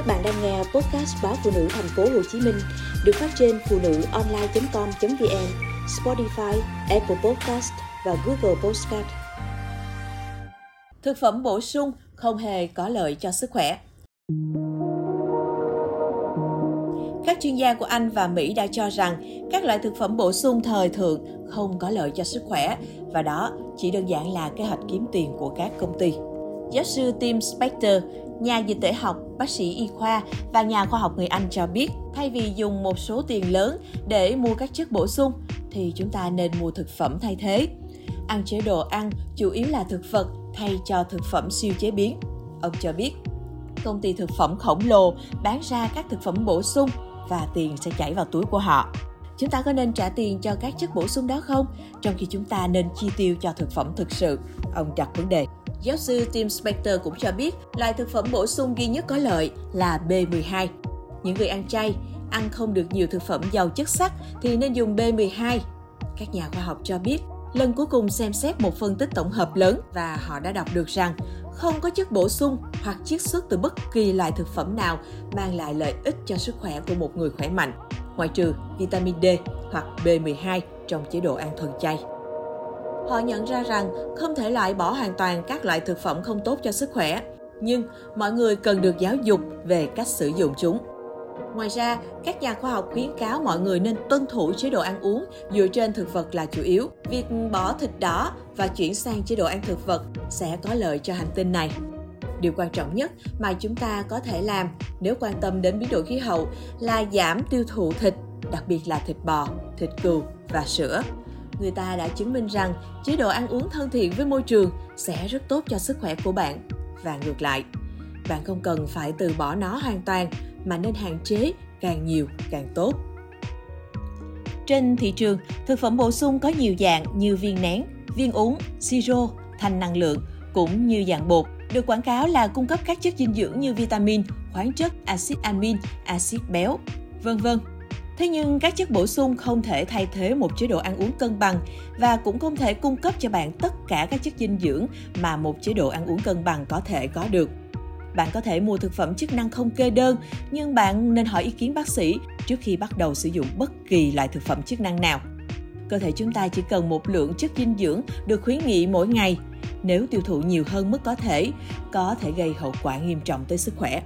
Các bạn đang nghe podcast báo phụ nữ thành phố Hồ Chí Minh được phát trên phụ nữ online.com.vn, Spotify, Apple Podcast và Google Podcast. Thực phẩm bổ sung không hề có lợi cho sức khỏe. Các chuyên gia của Anh và Mỹ đã cho rằng các loại thực phẩm bổ sung thời thượng không có lợi cho sức khỏe và đó chỉ đơn giản là kế hoạch kiếm tiền của các công ty. Giáo sư Tim Spector, nhà dịch tễ học, bác sĩ y khoa và nhà khoa học người Anh cho biết, thay vì dùng một số tiền lớn để mua các chất bổ sung, thì chúng ta nên mua thực phẩm thay thế. Ăn chế độ ăn chủ yếu là thực vật thay cho thực phẩm siêu chế biến. Ông cho biết, công ty thực phẩm khổng lồ bán ra các thực phẩm bổ sung và tiền sẽ chảy vào túi của họ. Chúng ta có nên trả tiền cho các chất bổ sung đó không? Trong khi chúng ta nên chi tiêu cho thực phẩm thực sự. Ông đặt vấn đề. Giáo sư Tim Spector cũng cho biết loại thực phẩm bổ sung duy nhất có lợi là B12. Những người ăn chay, ăn không được nhiều thực phẩm giàu chất sắt thì nên dùng B12. Các nhà khoa học cho biết, lần cuối cùng xem xét một phân tích tổng hợp lớn và họ đã đọc được rằng không có chất bổ sung hoặc chiết xuất từ bất kỳ loại thực phẩm nào mang lại lợi ích cho sức khỏe của một người khỏe mạnh, ngoại trừ vitamin D hoặc B12 trong chế độ ăn thuần chay. Họ nhận ra rằng không thể loại bỏ hoàn toàn các loại thực phẩm không tốt cho sức khỏe, nhưng mọi người cần được giáo dục về cách sử dụng chúng. Ngoài ra, các nhà khoa học khuyến cáo mọi người nên tuân thủ chế độ ăn uống dựa trên thực vật là chủ yếu. Việc bỏ thịt đỏ và chuyển sang chế độ ăn thực vật sẽ có lợi cho hành tinh này. Điều quan trọng nhất mà chúng ta có thể làm nếu quan tâm đến biến đổi khí hậu là giảm tiêu thụ thịt, đặc biệt là thịt bò, thịt cừu và sữa. Người ta đã chứng minh rằng chế độ ăn uống thân thiện với môi trường sẽ rất tốt cho sức khỏe của bạn và ngược lại. Bạn không cần phải từ bỏ nó hoàn toàn mà nên hạn chế càng nhiều càng tốt. Trên thị trường, thực phẩm bổ sung có nhiều dạng như viên nén, viên uống, siro, thành năng lượng cũng như dạng bột được quảng cáo là cung cấp các chất dinh dưỡng như vitamin, khoáng chất, axit amin, axit béo, vân vân. Thế nhưng các chất bổ sung không thể thay thế một chế độ ăn uống cân bằng và cũng không thể cung cấp cho bạn tất cả các chất dinh dưỡng mà một chế độ ăn uống cân bằng có thể có được. Bạn có thể mua thực phẩm chức năng không kê đơn, nhưng bạn nên hỏi ý kiến bác sĩ trước khi bắt đầu sử dụng bất kỳ loại thực phẩm chức năng nào. Cơ thể chúng ta chỉ cần một lượng chất dinh dưỡng được khuyến nghị mỗi ngày. Nếu tiêu thụ nhiều hơn mức có thể, có thể gây hậu quả nghiêm trọng tới sức khỏe.